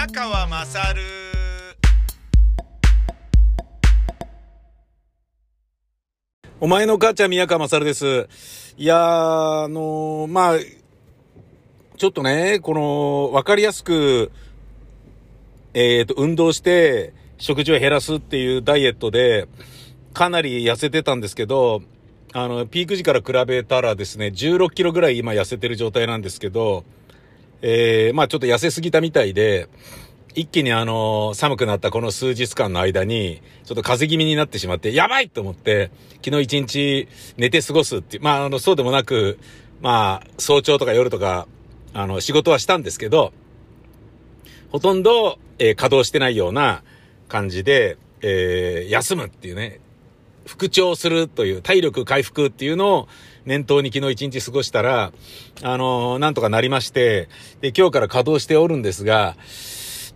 宮川まさるお前の母ちゃん宮川まさるです。いやー、あのーまあ、ちょっとね、この、わかりやすく、えっ、と、運動して、食事を減らすっていうダイエットで、かなり痩せてたんですけど、あの、ピーク時から比べたらですね、16キロぐらい今痩せてる状態なんですけど、えー、まあちょっと痩せすぎたみたいで、一気にあの、寒くなったこの数日間の間に、ちょっと風邪気味になってしまって、やばいと思って、昨日一日寝て過ごすっていう、まああの、そうでもなく、まあ、早朝とか夜とか、あの、仕事はしたんですけど、ほとんど、えー稼働してないような感じで、えー休むっていうね、復調するという、体力回復っていうのを念頭に昨日一日過ごしたら、あのーなんとかなりまして、で、今日から稼働しておるんですが、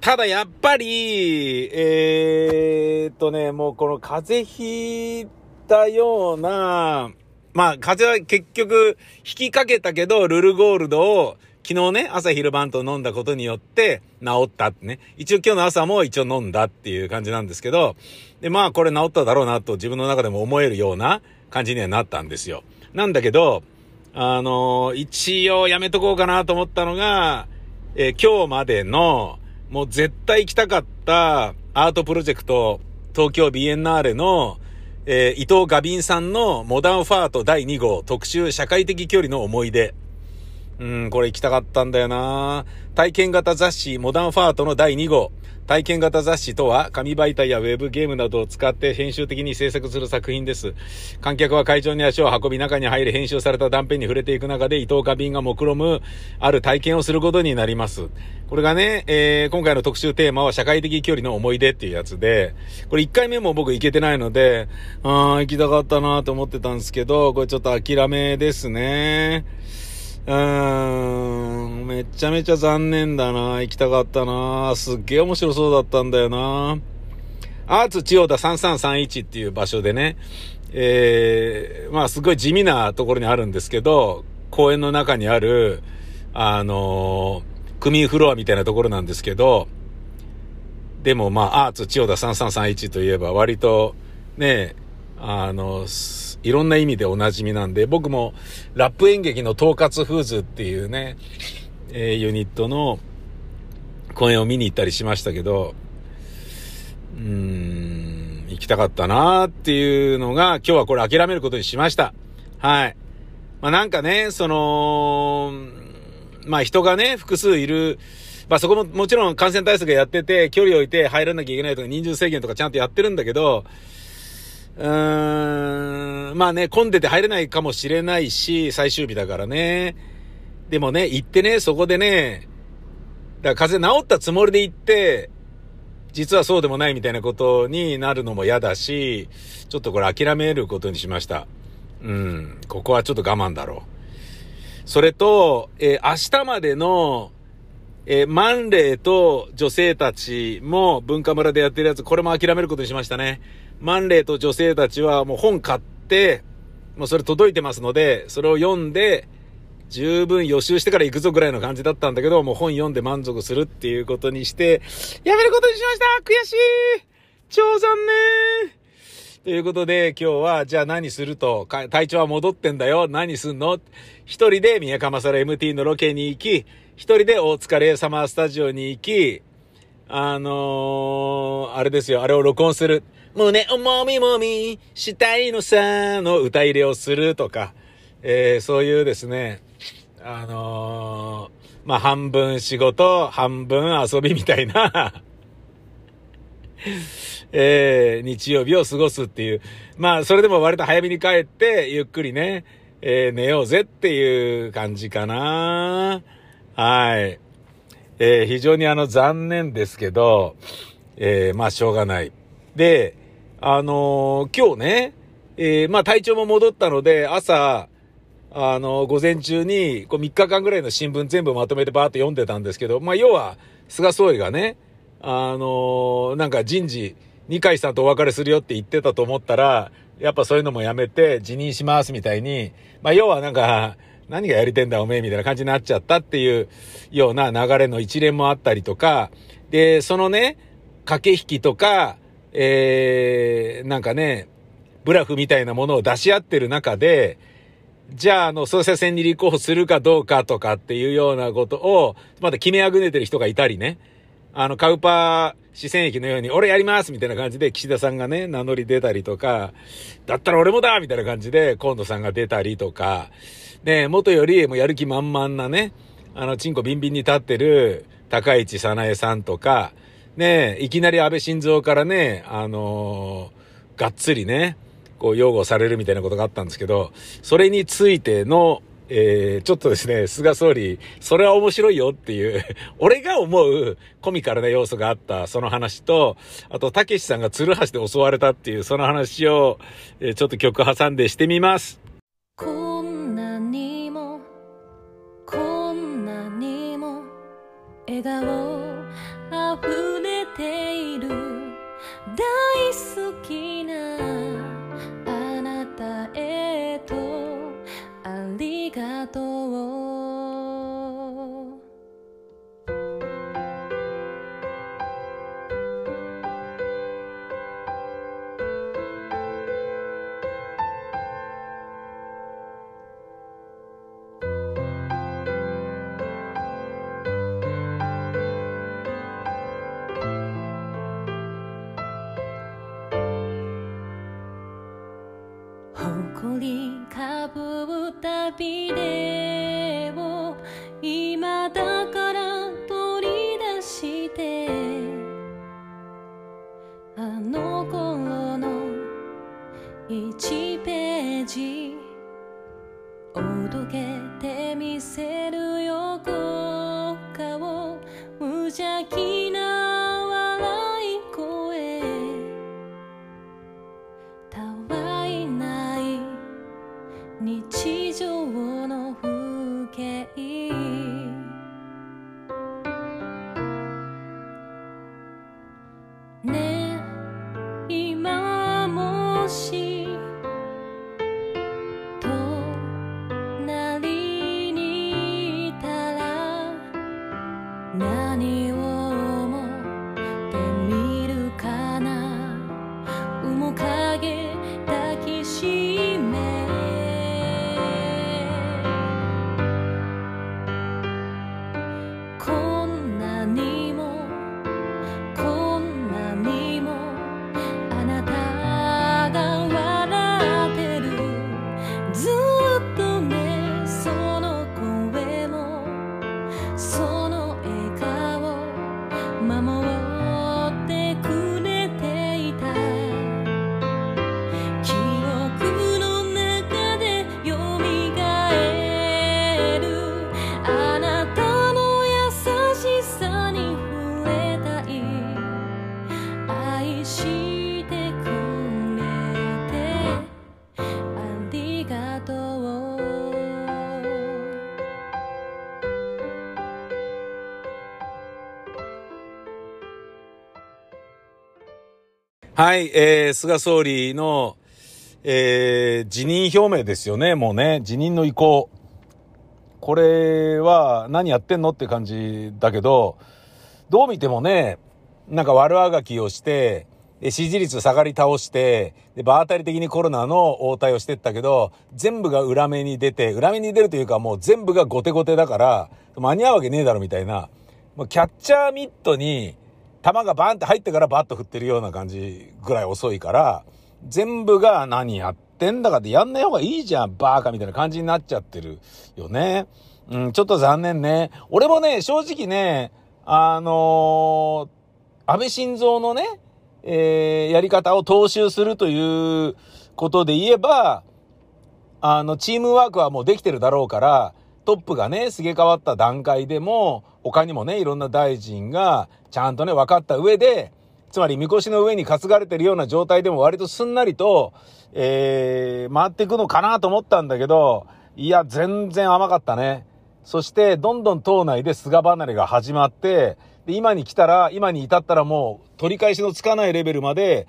ただやっぱり、えーっとね、もうこの風邪ひいたような、まあ風邪は結局引きかけたけど、ルルゴールドを昨日ね、朝昼晩と飲んだことによって治ったってね。一応今日の朝も一応飲んだっていう感じなんですけど、で、まあこれ治っただろうなと自分の中でも思えるような感じにはなったんですよ。なんだけど、あの一応やめとこうかなと思ったのが、えー今日までの、もう絶対行きたかったアートプロジェクト、東京ビエンナーレの、えー伊藤ガビンさんのモダンファート第2号特集社会的距離の思い出。うん、これ行きたかったんだよな体験型雑誌モダンファートの第2号。体験型雑誌とは、紙媒体やウェブ、ゲームなどを使って編集的に制作する作品です。観客は会場に足を運び、中に入り編集された断片に触れていく中で、伊藤花瓶が目論む、ある体験をすることになります。これがね、えー、今回の特集テーマは、社会的距離の思い出っていうやつで、これ1回目も僕行けてないので、あー、行きたかったなと思ってたんですけど、これちょっと諦めですね。うーん、めちゃめちゃ残念だな。行きたかったな。すっげえ面白そうだったんだよな。アーツ千代田3331っていう場所でね、えー、まあすごい地味なところにあるんですけど、公園の中にある、あのー、区民フロアみたいなところなんですけど、でもまあアーツ千代田3331といえば割とね、あの、すいろんな意味でおなじみなんで、僕もラップ演劇の統括フーズっていうね、えーユニットの公演を見に行ったりしましたけど、うーん、行きたかったなーっていうのが、今日はこれ諦めることにしました。はい。まあなんかね、その、まあ人がね、複数いる、まあそこももちろん感染対策やってて、距離を置いて入らなきゃいけないとか人数制限とかちゃんとやってるんだけど、うーん、まあね、混んでて入れないかもしれないし、最終日だからね。でもね、行ってね、そこでね、だから風邪治ったつもりで行って、実はそうでもないみたいなことになるのも嫌だし、ちょっとこれ諦めることにしました。うん、ここはちょっと我慢だろう。それと、えー明日までの、えーマンレーと女性たちも文化村でやってるやつ、これも諦めることにしましたね。マンレーと女性たちはもう本買って、もうそれ届いてますので、それを読んで、十分予習してから行くぞぐらいの感じだったんだけど、もう本読んで満足するっていうことにして、やめることにしました！悔しい！超残念！ということで、今日は、じゃあ何すると、体調は戻ってんだよ。何すんの？一人で宮川ら MT のロケに行き、一人で大塚レイサマースタジオに行き、あのー、あれですよ、あれを録音する。胸をもみもみしたいのさ、の歌入れをするとか、えー、そういうですね、あのー、まあ、半分仕事、半分遊びみたいな、えー、日曜日を過ごすっていう。まあ、それでも割と早めに帰って、ゆっくりね、えー、寝ようぜっていう感じかな。はい。えー、非常にあの残念ですけど、えー、まあしょうがない。で、あのー今日ね、えー、まあ体調も戻ったので、朝、あの、午前中に、こう3日間ぐらいの新聞全部まとめてバーって読んでたんですけど、まあ要は、菅総理がね、あのなんか人事、二階さんとお別れするよって言ってたと思ったら、やっぱそういうのもやめて辞任しますみたいに、まあ要はなんか、何がやりてんだおめえみたいな感じになっちゃったっていうような流れの一連もあったりとか、で、そのね、駆け引きとか、えー、なんかね、ブラフみたいなものを出し合ってる中で、じゃあ、あの、総裁選に立候補するかどうかとかっていうようなことを、まだ決めあぐねてる人がいたりね。あの、カウパー支戦役のように、俺やりますみたいな感じで岸田さんがね、名乗り出たりとか、だったら俺もだみたいな感じで河野さんが出たりとか、ね、元よりもやる気満々なね、あの、チンコビンビンに立ってる高市早苗さんとか、ね、いきなり安倍晋三からね、あのー、がっつりね、こう擁護されるみたいなことがあったんですけど、それについての、えー、ちょっとですね、菅総理、それは面白いよっていう、俺が思うコミカルな要素があったその話と、あと、たけしさんが鶴橋で襲われたっていうその話を、えー、ちょっと曲挟んでしてみます。にも、こんなにも、笑顔あふれている、大好きなあなたへとありがとう。あの頃の1ページ。はい、えー、菅総理の、えー、辞任表明ですよね、もうね、辞任の意向。これは何やってんのって感じだけど、どう見てもね、なんか悪あがきをして、で支持率下がり倒して、で、場当たり的にコロナの応対をしてったけど、全部が裏目に出て、裏目に出るというかもう全部が後手後手だから、間に合うわけねえだろみたいな、もうキャッチャーミットに、球がバーンって入ってからバッと振ってるような感じぐらい遅いから、全部が何やってんだかってやんない方がいいじゃん、バーカみたいな感じになっちゃってるよね。うん、ちょっと残念ね。俺もね、正直ね、あのー安倍晋三のね、えーやり方を踏襲するということで言えば、あの、チームワークはもうできてるだろうから、トップがね、すげ替わった段階でも、他にもね、いろんな大臣が、ちゃんとね、分かった上で、つまり、みこしの上に担がれてるような状態でも割とすんなりと、えー、回っていくのかなと思ったんだけど、いや、全然甘かったね。そして、どんどん党内で菅離れが始まって、で、今に来たら、今に至ったらもう、取り返しのつかないレベルまで、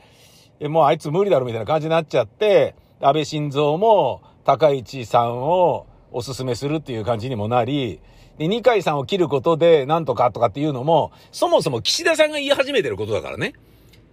えもうあいつ無理だろみたいな感じになっちゃって、安倍晋三も高市さんをおすすめするっていう感じにもなり、で、二階さんを切ることでなんとかとかっていうのも、そもそも岸田さんが言い始めてることだからね。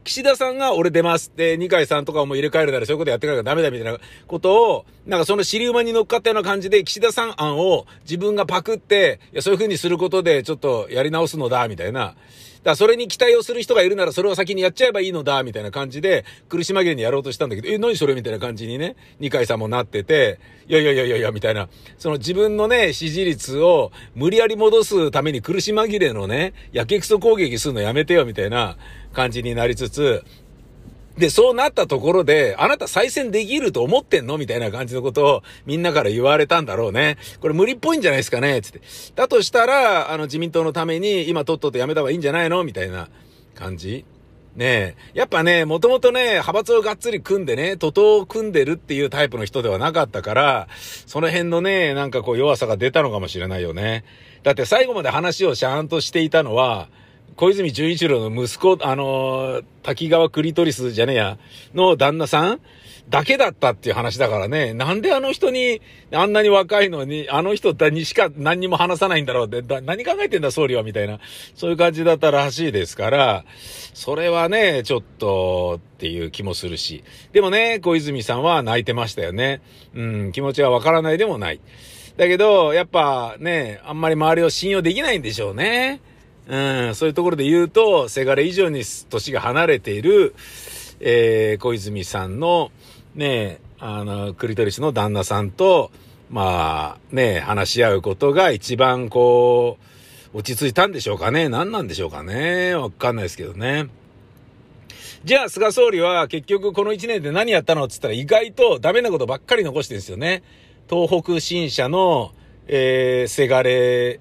岸田さんが俺出ますって、二階さんとかも入れ替えるならそういうことやってくれからダメだみたいなことを、なんかその尻馬に乗っかったような感じで岸田さん案を自分がパクって、いや、そういう風にすることでちょっとやり直すのだ、みたいな。だそれに期待をする人がいるならそれを先にやっちゃえばいいのだ、みたいな感じで、苦し紛れにやろうとしたんだけど、え、何それみたいな感じにね、二階さんもなってて、いやいやいやいやいや、みたいな、その自分のね、支持率を無理やり戻すために苦し紛れのね、やけくそ攻撃するのやめてよ、みたいな感じになりつつ、で、そうなったところで、あなた再選できると思ってんのみたいな感じのことをみんなから言われたんだろうね。これ無理っぽいんじゃないですかねつって。だとしたら、あの自民党のために今とっととやめた方がいいんじゃないのみたいな感じ。ねえ。やっぱね、もともとね、派閥をがっつり組んでね、徒党を組んでるっていうタイプの人ではなかったから、その辺のね、なんかこう弱さが出たのかもしれないよね。だって最後まで話をシャーンとしていたのは、小泉純一郎の息子、あのー、滝川クリトリスじゃねえや、の旦那さんだけだったっていう話だからね。なんであの人に、あんなに若いのに、あの人にしか何にも話さないんだろうって、何考えてんだ総理はみたいな、そういう感じだったらしいですから、それはね、ちょっとっていう気もするし。でもね、小泉さんは泣いてましたよね。うん、気持ちはわからないでもない。だけど、やっぱね、あんまり周りを信用できないんでしょうね。うん、そういうところで言うと、せがれ以上に年が離れている、えー、小泉さんの、ね、あの、クリトリスの旦那さんと、まあ、ね、話し合うことが一番こう、落ち着いたんでしょうかね何なんでしょうかねわかんないですけどね。じゃあ、菅総理は結局この1年で何やったのって言ったら意外とダメなことばっかり残してるんですよね。東北新社の、えー、せがれ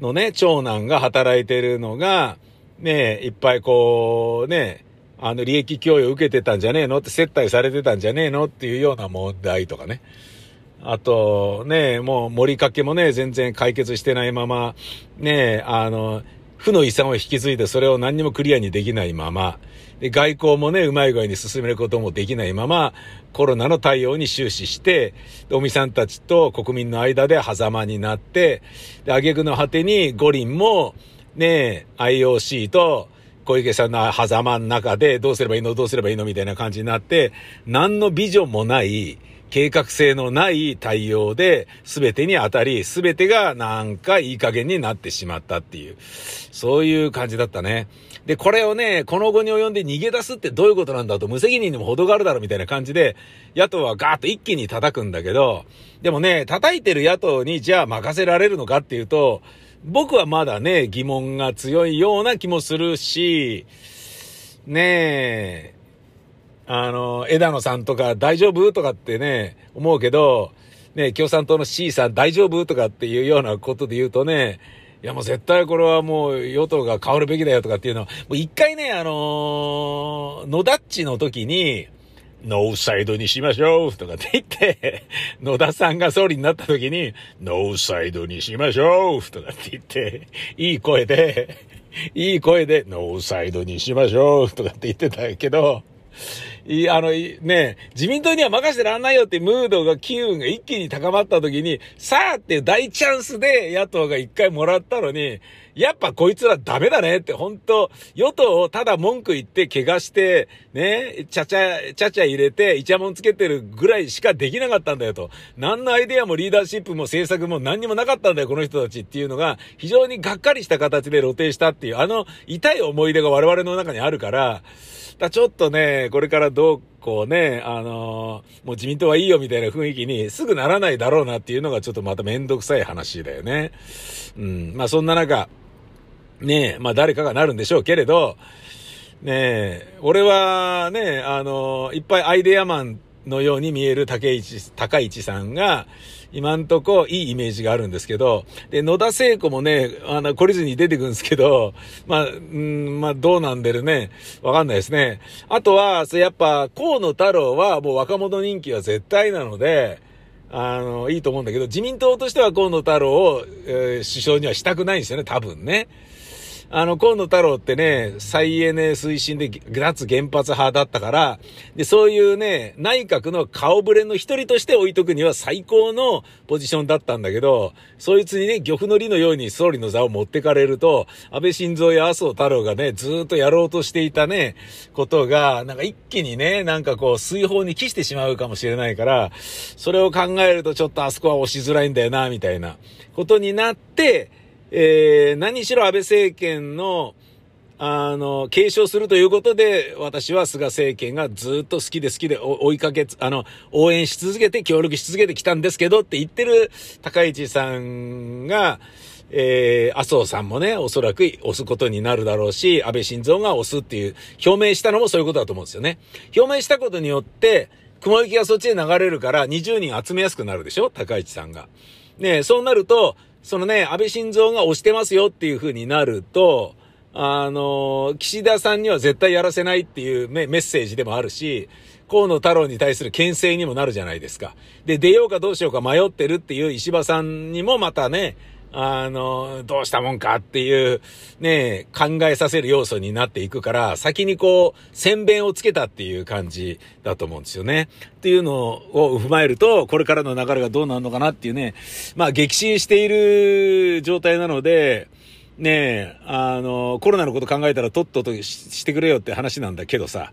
のね、長男が働いてるのが、ね、いっぱいこう、ね、あの、利益供与受けてたんじゃねえの？って接待されてたんじゃねえの？っていうような問題とかね。あと、ね、もう盛りかけもね、全然解決してないまま、ね、あの、負の遺産を引き継いでそれを何にもクリアにできないまま、で外交もね、うまい具合に進めることもできないまま、コロナの対応に終始して、尾身さんたちと国民の間で狭間になって、で、挙句の果てに五輪も、ね、IOC と小池さんの狭間の中でどうすればいいのどうすればいいのみたいな感じになって、何のビジョンもない、計画性のない対応で全てに当たり、全てがなんかいい加減になってしまったっていう、そういう感じだったね。で、これをね、この後に及んで逃げ出すってどういうことなんだと、無責任にも程があるだろうみたいな感じで、野党はガーッと一気に叩くんだけど、でもね、叩いてる野党にじゃあ任せられるのかっていうと、僕はまだね、疑問が強いような気もするし、ねえ、あの、枝野さんとか大丈夫とかってね、思うけど、ね、共産党の C さん大丈夫とかっていうようなことで言うとね、いやもう絶対これはもう与党が変わるべきだよとかっていうのは、もう一回ね、あのー、野田っちの時に、ノーサイドにしましょうとかって言って、野田さんが総理になった時に、ノーサイドにしましょうとかって言って、いい声で、いい声で、ノーサイドにしましょうとかって言ってたけど、いあの、ね、自民党には任せてらんないよってムードが、機運が一気に高まった時に、さあって大チャンスで野党が一回もらったのに、やっぱこいつらダメだねって、本当与党をただ文句言って怪我して、ね、ちゃちゃ、ちゃちゃ入れて、イチャモンつけてるぐらいしかできなかったんだよと。何のアイデアもリーダーシップも政策も何にもなかったんだよ、この人たちっていうのが、非常にがっかりした形で露呈したっていう、あの痛い思い出が我々の中にあるから、だちょっとね、これからどうこうね、あのー、もう自民党はいいよみたいな雰囲気にすぐならないだろうなっていうのがちょっとまためんどくさい話だよね。うん。まあそんな中、ねえ、まあ誰かがなるんでしょうけれど、ねえ、俺はね、あのー、いっぱいアイデアマンのように見える竹市、高市さんが、今んとこいいイメージがあるんですけど、で、野田聖子もね、あの、懲りずに出てくるんですけど、まあ、うん、まあ、どうなんでるね。わかんないですね。あとは、やっぱ、河野太郎はもう若者人気は絶対なので、あの、いいと思うんだけど、自民党としては河野太郎を、えー、首相にはしたくないんですよね、多分ね。あの、河野太郎ってね、再エネ推進で脱原発派だったから、で、そういうね、内閣の顔ぶれの一人として置いとくには最高のポジションだったんだけど、そいつにね、漁夫の利のように総理の座を持ってかれると、安倍晋三や麻生太郎がね、ずっとやろうとしていたね、ことが、なんか一気にね、なんかこう、水泡に帰してしまうかもしれないから、それを考えるとちょっとあそこは押しづらいんだよな、みたいなことになって、えー、何しろ安倍政権の、あの、継承するということで、私は菅政権がずっと好きで好きで追いかけ、あの、応援し続けて、協力し続けてきたんですけどって言ってる高市さんが、えー、麻生さんもね、おそらく押すことになるだろうし、安倍晋三が押すっていう、表明したのもそういうことだと思うんですよね。表明したことによって、雲行きがそっちへ流れるから20人集めやすくなるでしょ高市さんが。ねそうなると、そのね、安倍晋三が押してますよっていう風になると、あの、岸田さんには絶対やらせないっていうメッセージでもあるし、河野太郎に対する牽制にもなるじゃないですか。で、出ようかどうしようか迷ってるっていう石破さんにもまたね、あの、どうしたもんかっていう、ね、考えさせる要素になっていくから、先にこう、宣弁をつけたっていう感じだと思うんですよね。っていうのを踏まえると、これからの流れがどうなるのかなっていうね、まあ、激震している状態なので、ねえ、あの、コロナのこと考えたらとっととしてくれよって話なんだけどさ、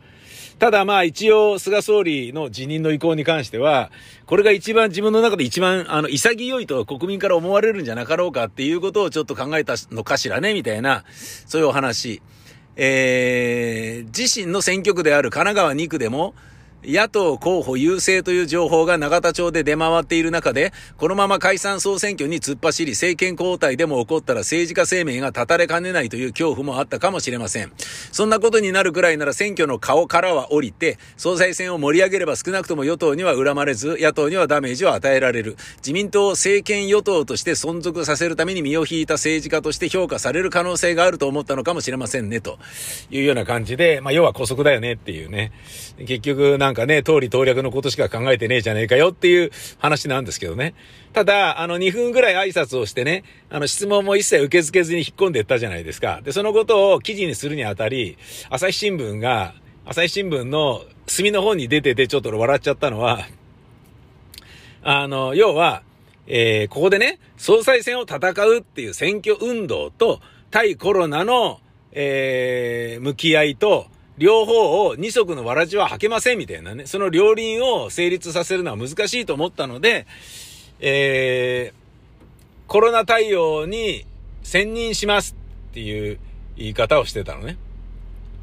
ただまあ一応菅総理の辞任の意向に関しては、これが一番自分の中で一番あの潔いと国民から思われるんじゃなかろうかっていうことをちょっと考えたのかしらね、みたいな、そういうお話。えー、自身の選挙区である神奈川2区でも、野党候補優勢という情報が永田町で出回っている中で、このまま解散総選挙に突っ走り政権交代でも起こったら政治家生命が絶たれかねないという恐怖もあったかもしれません。そんなことになるくらいなら選挙の顔からは降りて、総裁選を盛り上げれば少なくとも与党には恨まれず、野党にはダメージを与えられる。自民党を政権与党として存続させるために身を引いた政治家として評価される可能性があると思ったのかもしれませんね、というような感じで、まあ要は古速だよねっていうね。結局なんかね、通り通略のことしか考えてねえじゃねえかよっていう話なんですけどね。ただ、あの2分ぐらい挨拶をしてね、あの質問も一切受け付けずに引っ込んでいったじゃないですか。で、そのことを記事にするにあたり、朝日新聞が、朝日新聞の隅の方に出ててちょっと笑っちゃったのは、あの、要は、えー、ここでね、総裁選を戦うっていう選挙運動と、対コロナの、えー、向き合いと、両方を二足のわらじは履けませんみたいなね、その両輪を成立させるのは難しいと思ったので、えー、コロナ対応に専任しますっていう言い方をしてたのね。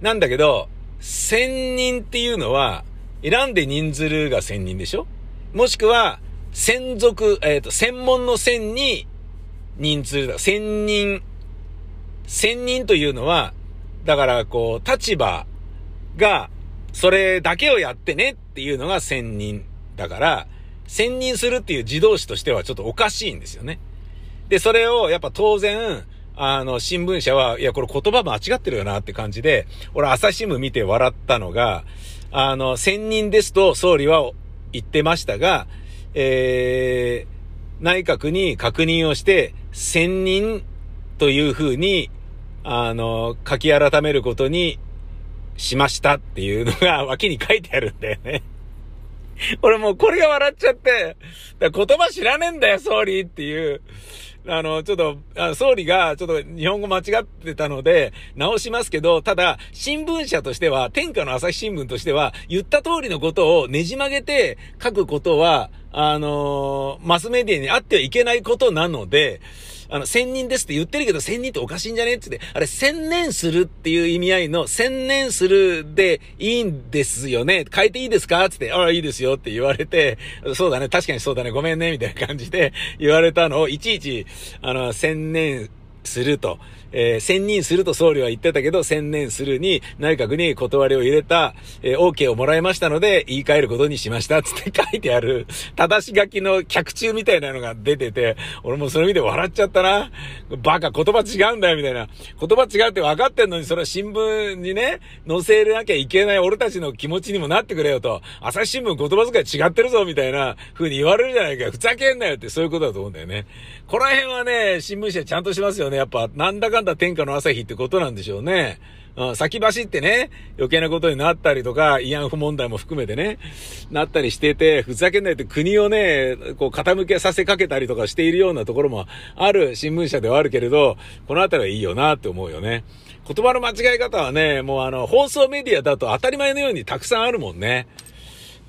なんだけど、専任っていうのは、選んで人数が専任でしょ？もしくは、専属、えっ、ー、と、専門の専に人数だ。専任。専任というのは、だからこう、立場が、それだけをやってねっていうのが専任だから、専任するっていう自動詞としてはちょっとおかしいんですよね。で、それをやっぱ当然、あの、新聞社は、いや、これ言葉間違ってるよなって感じで、俺朝日新聞見て笑ったのが、あの、専任ですと総理は言ってましたが、えー、内閣に確認をして、専任というふうに、あの、書き改めることにしましたっていうのが 脇に書いてあるんだよね。俺もうこれが笑っちゃって、言葉知らねえんだよ、総理っていう。あの、ちょっと、あ総理がちょっと日本語間違ってたので、直しますけど、ただ、新聞社としては、天下の朝日新聞としては、言った通りのことをねじ曲げて書くことは、あの、マスメディアにあってはいけないことなので、あの、千人ですって言ってるけど、千人っておかしいんじゃねってって、あれ、千年するっていう意味合いの、千年するでいいんですよね。変えていいですかっつって、ああ、いいですよって言われて、そうだね、確かにそうだね、ごめんね、みたいな感じで言われたのを、いちいち、あの、千年すると。えー、専任すると総理は言ってたけど、専念するに内閣に断りを入れた、えー、OK をもらいましたので、言い換えることにしました、つって書いてある、正し書きの客中みたいなのが出てて、俺もそれ見て笑っちゃったな。バカ、言葉違うんだよ、みたいな。言葉違うって分かってんのに、それは新聞にね、載せなきゃいけない俺たちの気持ちにもなってくれよと。朝日新聞言葉遣い違ってるぞ、みたいな風に言われるじゃないか。ふざけんなよって、そういうことだと思うんだよね。この辺はね、新聞社ちゃんとしますよね。やっぱ、なんだかんだ天下の朝日ってことなんでしょうね。先走ってね、余計なことになったりとか、慰安婦問題も含めてね、なったりしてて、ふざけないって国をね、こう傾けさせかけたりとかしているようなところもある新聞社ではあるけれど、このあたりはいいよなって思うよね。言葉の間違い方はね、もうあの、放送メディアだと当たり前のようにたくさんあるもんね。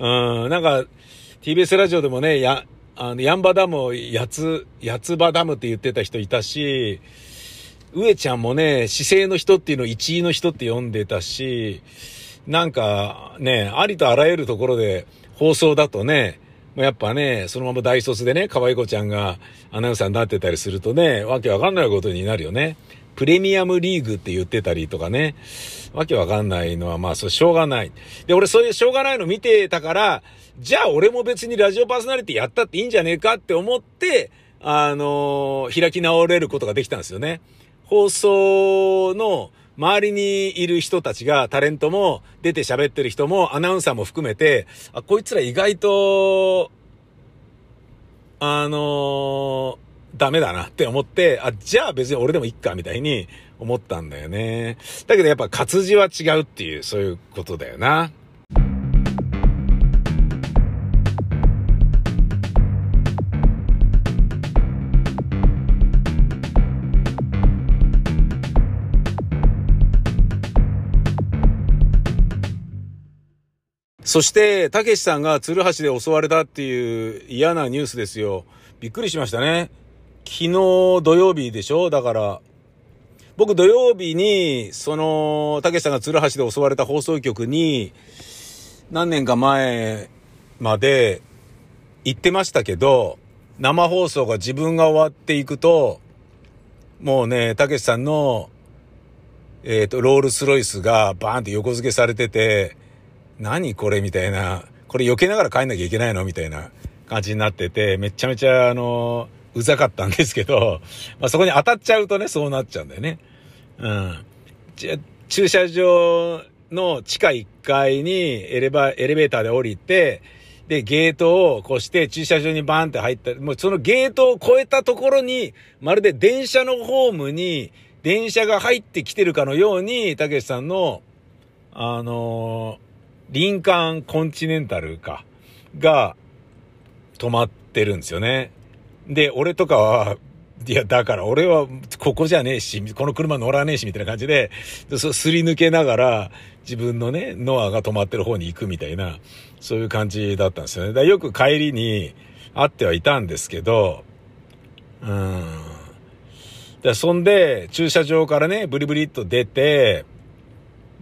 うん、なんか、TBS ラジオでもね、や、あの、ヤンバダムをやつ、やつばダムって言ってた人いたし、上ちゃんもね、姿勢の人っていうのを一位の人って呼んでたし、なんかね、ありとあらゆるところで放送だとね、やっぱね、そのまま大卒でね、可愛い子ちゃんがアナウンサーになってたりするとね、わけわかんないことになるよね。プレミアムリーグって言ってたりとかね、わけわかんないのはまあそれしょうがない。で、俺そういうしょうがないの見てたから、じゃあ俺も別にラジオパーソナリティやったっていいんじゃねえかって思って、あのー、開き直れることができたんですよね。放送の周りにいる人たちが、タレントも出て喋ってる人も、アナウンサーも含めて、あ、こいつら意外と、あのー、ダメだなって思って、あ、じゃあ別に俺でもいっか、みたいに思ったんだよね。だけどやっぱ活字は違うっていう、そういうことだよな。そして、たけしさんが鶴橋で襲われたっていう嫌なニュースですよ。びっくりしましたね。昨日土曜日でしょ？だから、僕土曜日に、その、たけしさんが鶴橋で襲われた放送局に、何年か前まで行ってましたけど、生放送が自分が終わっていくと、もうね、たけしさんの、えっ、ー、と、ロールスロイスがバーンって横付けされてて、何これみたいな、これ避けながら帰んなきゃいけないのみたいな感じになってて、めちゃめちゃあの、うざかったんですけど、まあ、そこに当たっちゃうとね、そうなっちゃうんだよね。うん。駐車場の地下1階にエレバ、エレベーターで降りて、で、ゲートを越して駐車場にバーンって入った、もうそのゲートを越えたところに、まるで電車のホームに電車が入ってきてるかのように、たけしさんの、あのーリンカーンコンチネンタルか、が止まってるんですよね。で、俺とかは、いや、だから俺はここじゃねえし、この車乗らねえし、みたいな感じで、すり抜けながら自分のね、ノアが止まってる方に行くみたいな、そういう感じだったんですよね。だよく帰りに会ってはいたんですけど、うん。で、そんで、駐車場からね、ブリブリっと出て、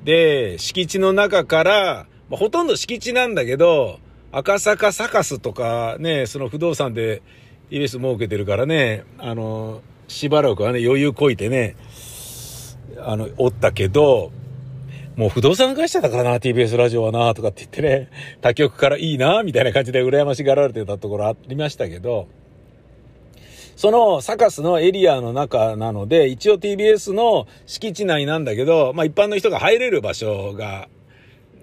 で、敷地の中から、まあ、ほとんど敷地なんだけど、赤坂サカスとかね、その不動産で TBS 設けてるからね、あの、しばらくはね、余裕こいてね、あの、おったけど、もう不動産会社だからな、TBS ラジオはな、とかって言ってね、他局からいいな、みたいな感じで羨ましがられてたところありましたけど、そのサカスのエリアの中なので、一応 TBS の敷地内なんだけど、まあ一般の人が入れる場所が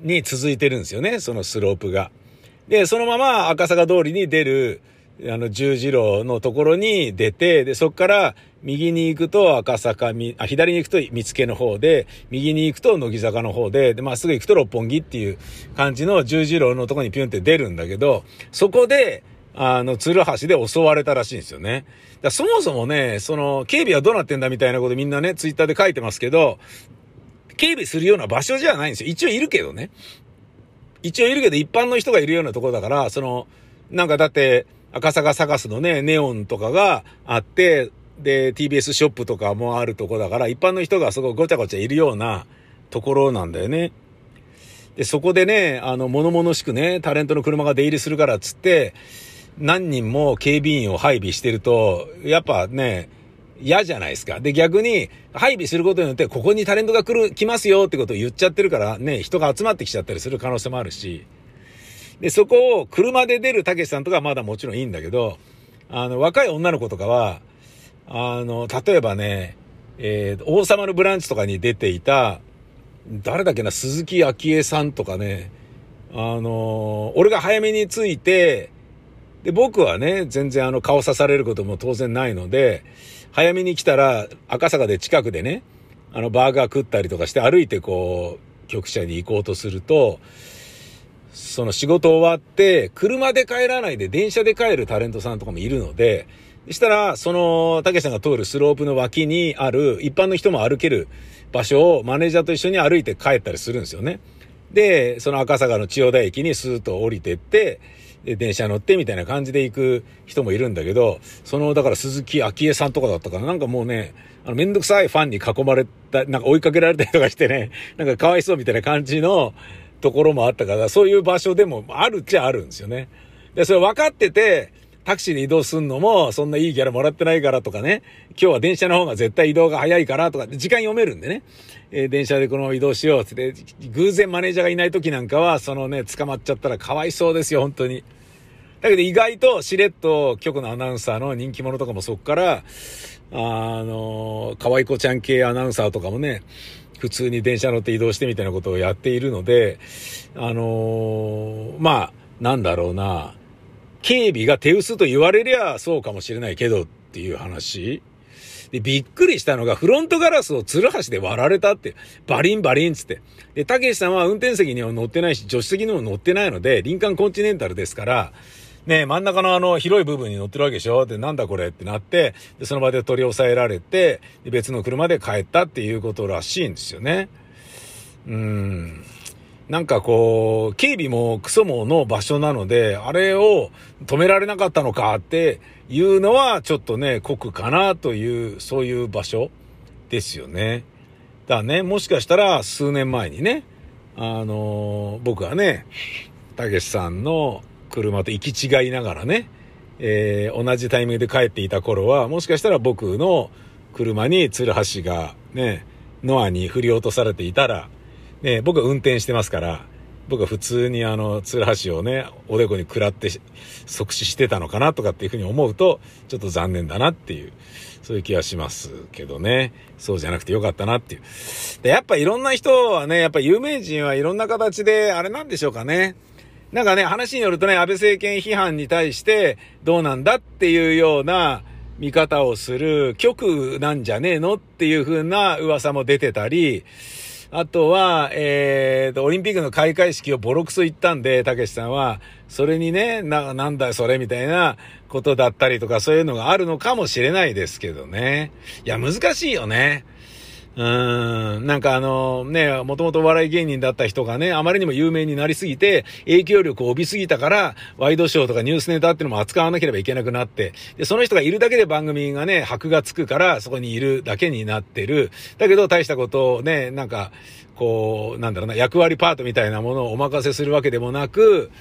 に続いてるんですよね、そのスロープが。で、そのまま赤坂通りに出る、あの、十字路のところに出て、で、そこから右に行くと赤坂み、あ、左に行くと見附の方で、右に行くと乃木坂の方で、で、まっすぐ行くと六本木っていう感じの十字路のところにピュンって出るんだけど、そこで、あの、鶴橋で襲われたらしいんですよね。だそもそもね、その、警備はどうなってんだみたいなことみんなね、ツイッターで書いてますけど、警備するような場所じゃないんですよ。一応いるけどね。一応いるけど、一般の人がいるようなところだから、その、なんかだって、赤坂サカスのね、ネオンとかがあって、で、TBS ショップとかもあるとこだから、一般の人がすごいごちゃごちゃいるようなところなんだよね。で、そこでね、あの、物々しくね、タレントの車が出入りするからっつって、何人も警備員を配備してると、やっぱね、嫌じゃないですか。で、逆に、配備することによって、ここにタレントが来る、来ますよってことを言っちゃってるから、ね、人が集まってきちゃったりする可能性もあるし、で、そこを車で出るたけしさんとかはまだもちろんいいんだけど、あの、若い女の子とかは、あの、例えばね、えー、王様のブランチとかに出ていた、誰だっけな、鈴木昭恵さんとかね、あの、俺が早めに着いて、で、僕はね、全然あの顔刺されることも当然ないので、早めに来たら赤坂で近くでね、あのバーガー食ったりとかして歩いてこう、局舎に行こうとすると、その仕事終わって、車で帰らないで電車で帰るタレントさんとかもいるので、そしたら、その、たけしさんが通るスロープの脇にある、一般の人も歩ける場所をマネージャーと一緒に歩いて帰ったりするんですよね。で、その赤坂の千代田駅にスーッと降りてって、電車乗ってみたいな感じで行く人もいるんだけど、その、だから鈴木昭恵さんとかだったから、なんかもうね、あの、めんどくさいファンに囲まれた、なんか追いかけられたりとかしてね、なんかかわいそうみたいな感じのところもあったから、そういう場所でもあるっちゃあるんですよね。で、それ分かってて、タクシーで移動すんのも、そんないいギャラもらってないからとかね、今日は電車の方が絶対移動が早いからとか、時間読めるんでね、えー、電車でこの移動しようって、偶然マネージャーがいない時なんかは、そのね、捕まっちゃったらかわいそうですよ、本当に。だけど意外としれっと局のアナウンサーの人気者とかもそっから、あの、可愛い子ちゃん系アナウンサーとかもね、普通に電車乗って移動してみたいなことをやっているので、あのー、まあ、なんだろうな、警備が手薄と言われりゃそうかもしれないけどっていう話。で、びっくりしたのが、フロントガラスをツルハシで割られたって、バリンバリンつって。で、たけしさんは運転席には乗ってないし、助手席にも乗ってないので、林間コンチネンタルですから、ね真ん中のあの広い部分に乗ってるわけでしょ？で、なんだこれってなって、で、その場で取り押さえられて、で別の車で帰ったっていうことらしいんですよね。うーん。なんかこう、警備もクソもの場所なので、あれを止められなかったのかっていうのはちょっとね、酷かなという、そういう場所ですよね。だね、もしかしたら数年前にね、あの僕はね、たけしさんの車と行き違いながらね、えー、同じタイミングで帰っていた頃は、もしかしたら僕の車に鶴橋がね、ノアに振り落とされていたら、ね、僕は運転してますから、僕は普通にあの、鶴橋をね、おでこに食らって即死してたのかなとかっていうふうに思うと、ちょっと残念だなっていう、そういう気はしますけどね。そうじゃなくてよかったなっていう。で、やっぱいろんな人はね、やっぱ有名人はいろんな形で、あれなんでしょうかね。なんかね、話によるとね、安倍政権批判に対してどうなんだっていうような見方をする局なんじゃねえのっていう風な噂も出てたり、あとは、えーと、オリンピックの開会式をボロクソ言ったんで、たけしさんは、それにね、な、なんだそれみたいなことだったりとか、そういうのがあるのかもしれないですけどね。いや、難しいよね。うん、なんかあのね、もともと笑い芸人だった人がね、あまりにも有名になりすぎて、影響力を帯びすぎたから、ワイドショーとかニュースネタっていうのも扱わなければいけなくなって、で、その人がいるだけで番組がね、箔がつくから、そこにいるだけになってる。だけど大したことをね、なんか、こう、なんだろうな、役割パートみたいなものをお任せするわけでもなく、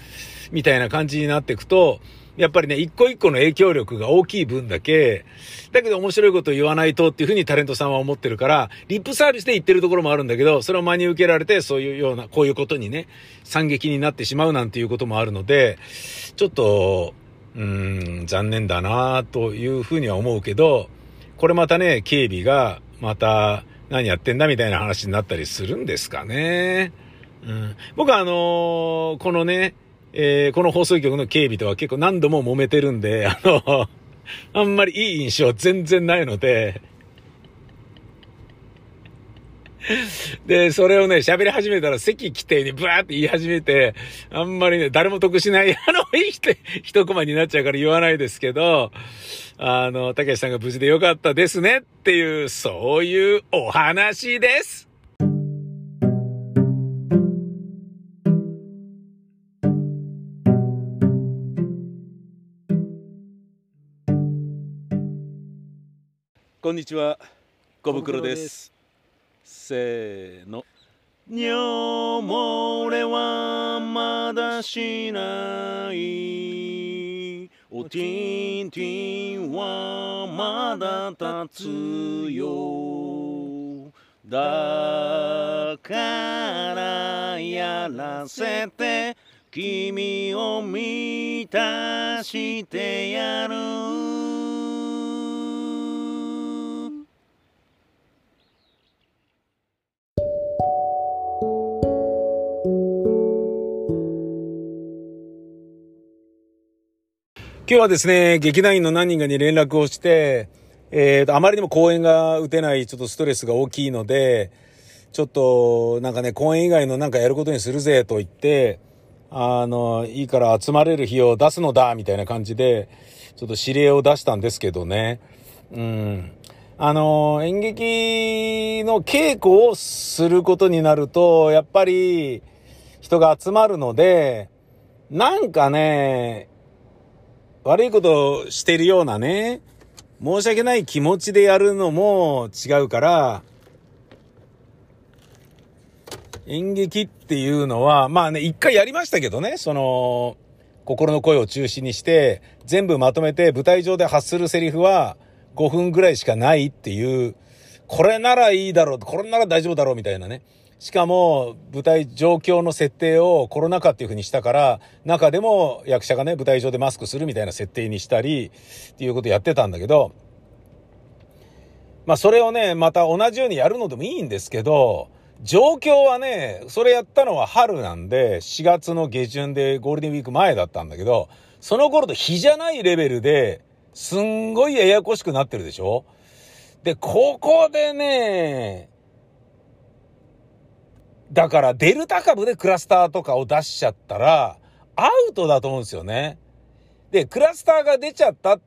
みたいな感じになっていくと、やっぱりね、一個一個の影響力が大きい分だけ、だけど面白いこと言わないとっていうふうにタレントさんは思ってるから、リップサービスで言ってるところもあるんだけど、それを真に受けられて、そういうような、こういうことにね、惨劇になってしまうなんていうこともあるので、ちょっと、うーん、残念だなというふうには思うけど、これまたね、警備が、また、何やってんだみたいな話になったりするんですかね。うん、僕はあのー、このね、えー、この放送局の警備とは結構何度も揉めてるんで、あの、あんまりいい印象全然ないので、で、それをね、喋り始めたら席規定にブワーって言い始めて、あんまりね、誰も得しない、あの、いい人、一コマになっちゃうから言わないですけど、あの、たけしさんが無事でよかったですねっていう、そういうお話です。んにちは。小袋です。せーの。尿漏れはまだしない。おティンティンはまだ立つよ。だからやらせて。君を満たしてやる。今日はですね、劇団員の何人かに連絡をして、えーと、あまりにも公演が打てない、ちょっとストレスが大きいので、ちょっと、なんかね、公演以外のなんかやることにするぜと言って、あの、いいから集まれる日を出すのだ、みたいな感じで、ちょっと指令を出したんですけどね。うん。あの、演劇の稽古をすることになると、やっぱり人が集まるので、なんかね、悪いことをしてるようなね、申し訳ない気持ちでやるのも違うから、演劇っていうのは、まあね、一回やりましたけどね、その、心の声を中心にして、全部まとめて舞台上で発するセリフは5分ぐらいしかないっていう、これならいいだろう、これなら大丈夫だろうみたいなね。しかも、舞台状況の設定をコロナ禍っていう風にしたから、中でも役者がね、舞台上でマスクするみたいな設定にしたり、っていうことやってたんだけど、まあそれをね、また同じようにやるのでもいいんですけど、状況はね、それやったのは春なんで、4月の下旬でゴールデンウィーク前だったんだけど、その頃と日じゃないレベルで、すんごいややこしくなってるでしょ？で、ここでね、だからデルタ株でクラスターとかを出しちゃったら、アウトだと思うんですよね。で、クラスターが出ちゃったっ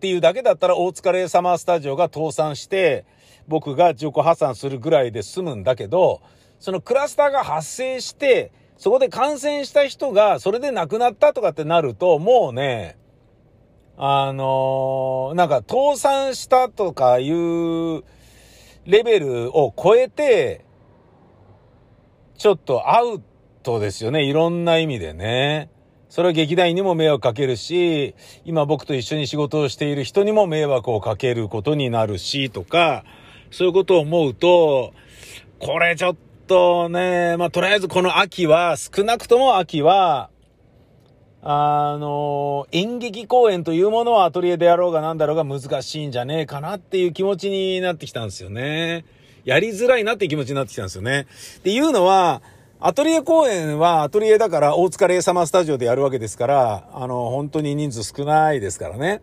ていうだけだったら、大塚レイサマースタジオが倒産して、僕が自己破産するぐらいで済むんだけど、そのクラスターが発生して、そこで感染した人がそれで亡くなったとかってなると、もうね、あのー、なんか倒産したとかいうレベルを超えて、ちょっとアウトですよね。いろんな意味でね。それは劇団員にも迷惑かけるし、今僕と一緒に仕事をしている人にも迷惑をかけることになるし、とか、そういうことを思うと、これちょっとね、まあ、とりあえずこの秋は、少なくとも秋は、あの、演劇公演というものはアトリエでやろうがなんだろうが難しいんじゃねえかなっていう気持ちになってきたんですよね。やりづらいなっていう気持ちになってきたんですよね。っていうのは、アトリエ公演はアトリエだから大塚レイサマースタジオでやるわけですから、あの、本当に人数少ないですからね。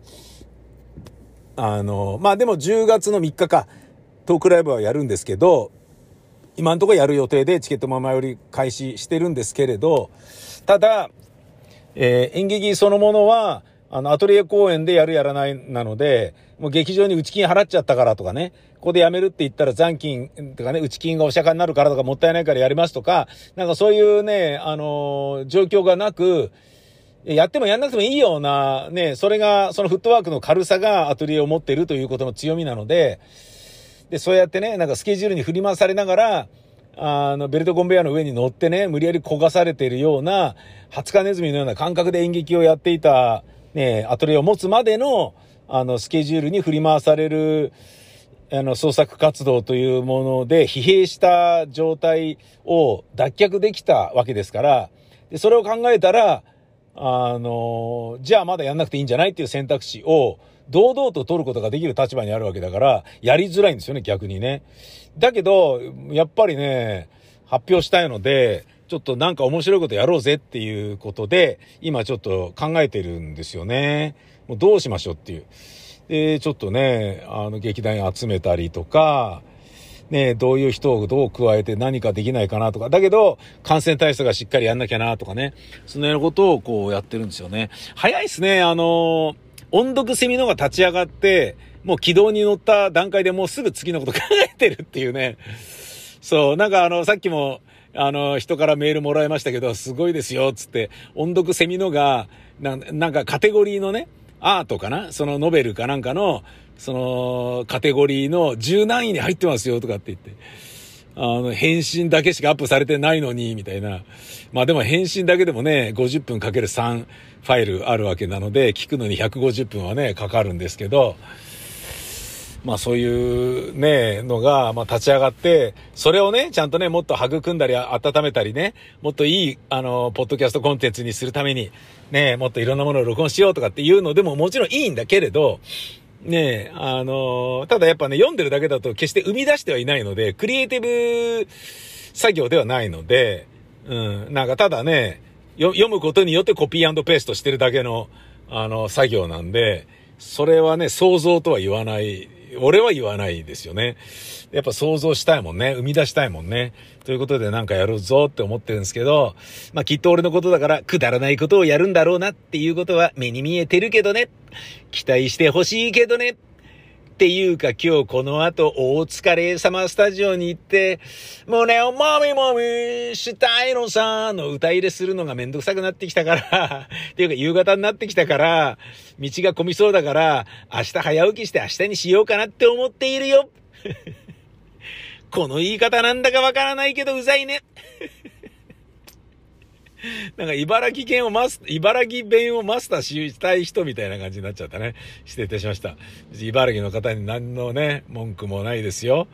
あの、まあでも10月の3日か、トークライブはやるんですけど、今んとこやる予定でチケットも前売り開始してるんですけれど、ただ、えー、演劇そのものは、あの、アトリエ公演でやるやらないなので、もう劇場に内金払っちゃったからとかね、ここで辞めるって言ったら残金とかね、内金がお釈迦になるからとかもったいないからやりますとか、なんかそういうね、あのー、状況がなく、やってもやんなくてもいいような、ね、それが、そのフットワークの軽さがアトリエを持っているということの強みなので、で、そうやってね、なんかスケジュールに振り回されながら、あの、ベルトコンベヤーの上に乗ってね、無理やり焦がされているような、ハツカネズミのような感覚で演劇をやっていた、ね、アトリエを持つまでの、あの、スケジュールに振り回される、あの、創作活動というもので疲弊した状態を脱却できたわけですから、でそれを考えたら、あの、じゃあまだやんなくていいんじゃないっていう選択肢を、堂々と取ることができる立場にあるわけだから、やりづらいんですよね、逆にね。だけど、やっぱりね、発表したいので、ちょっとなんか面白いことやろうぜっていうことで、今ちょっと考えてるんですよね。もうどうしましょうっていう。で、ちょっとね、あの、劇団集めたりとか、ね、どういう人をどう加えて何かできないかなとか、だけど、感染対策がしっかりやんなきゃなとかね、そのようなことをこうやってるんですよね。早いっすね、あの音読セミのが立ち上がって、もう軌道に乗った段階でもうすぐ次のこと考えてるっていうね。そう、なんかあの、さっきも、あの、人からメールもらいましたけど、すごいですよ、つって、音読セミのが、ななんかカテゴリーのね、アートかな？そのノベルかなんかの、その、カテゴリーの10何位に入ってますよ、とかって言って。あの、返信だけしかアップされてないのに、みたいな。まあでも返信だけでもね、50分かける3ファイルあるわけなので、聞くのに150分はね、かかるんですけど、まあそういうね、のが、まあ立ち上がって、それをね、ちゃんとね、もっと育んだり温めたりね、もっといい、あの、ポッドキャストコンテンツにするために、ね、もっといろんなものを録音しようとかっていうのでももちろんいいんだけれど、ねえ、あの、ただやっぱね、読んでるだけだと決して生み出してはいないので、クリエイティブ作業ではないので、うん、なんかただね、読むことによってコピーペーストしてるだけの、あの、作業なんで、それはね、想像とは言わない、俺は言わないですよね。やっぱ想像したいもんね。生み出したいもんね。ということでなんかやるぞって思ってるんですけど、まあきっと俺のことだからくだらないことをやるんだろうなっていうことは目に見えてるけどね。期待してほしいけどね。っていうか今日この後大疲れ様スタジオに行って、胸をもみもみしたいのさ、の歌入れするのがめんどくさくなってきたから ていうか夕方になってきたから、道が混みそうだから、明日早起きして明日にしようかなって思っているよ。この言い方なんだかわからないけどうざいね。なんか茨城県をマス、茨城弁をマスターしたい人みたいな感じになっちゃったね。失礼いたしました。茨城の方に何のね、文句もないですよ。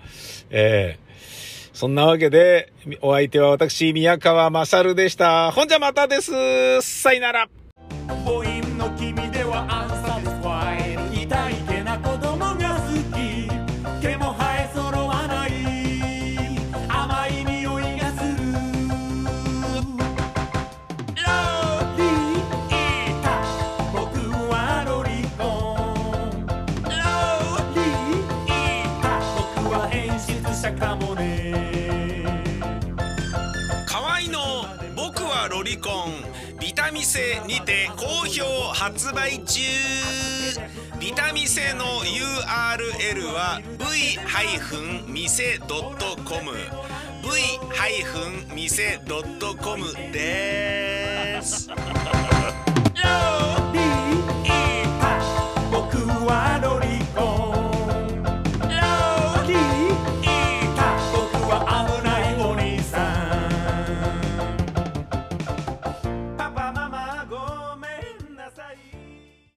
ええー、そんなわけで、お相手は私、宮川勝でした。ほんじゃまたです。さよなら。店にて好評発売中ビタミセの URL は v-mise.com v-mise.com です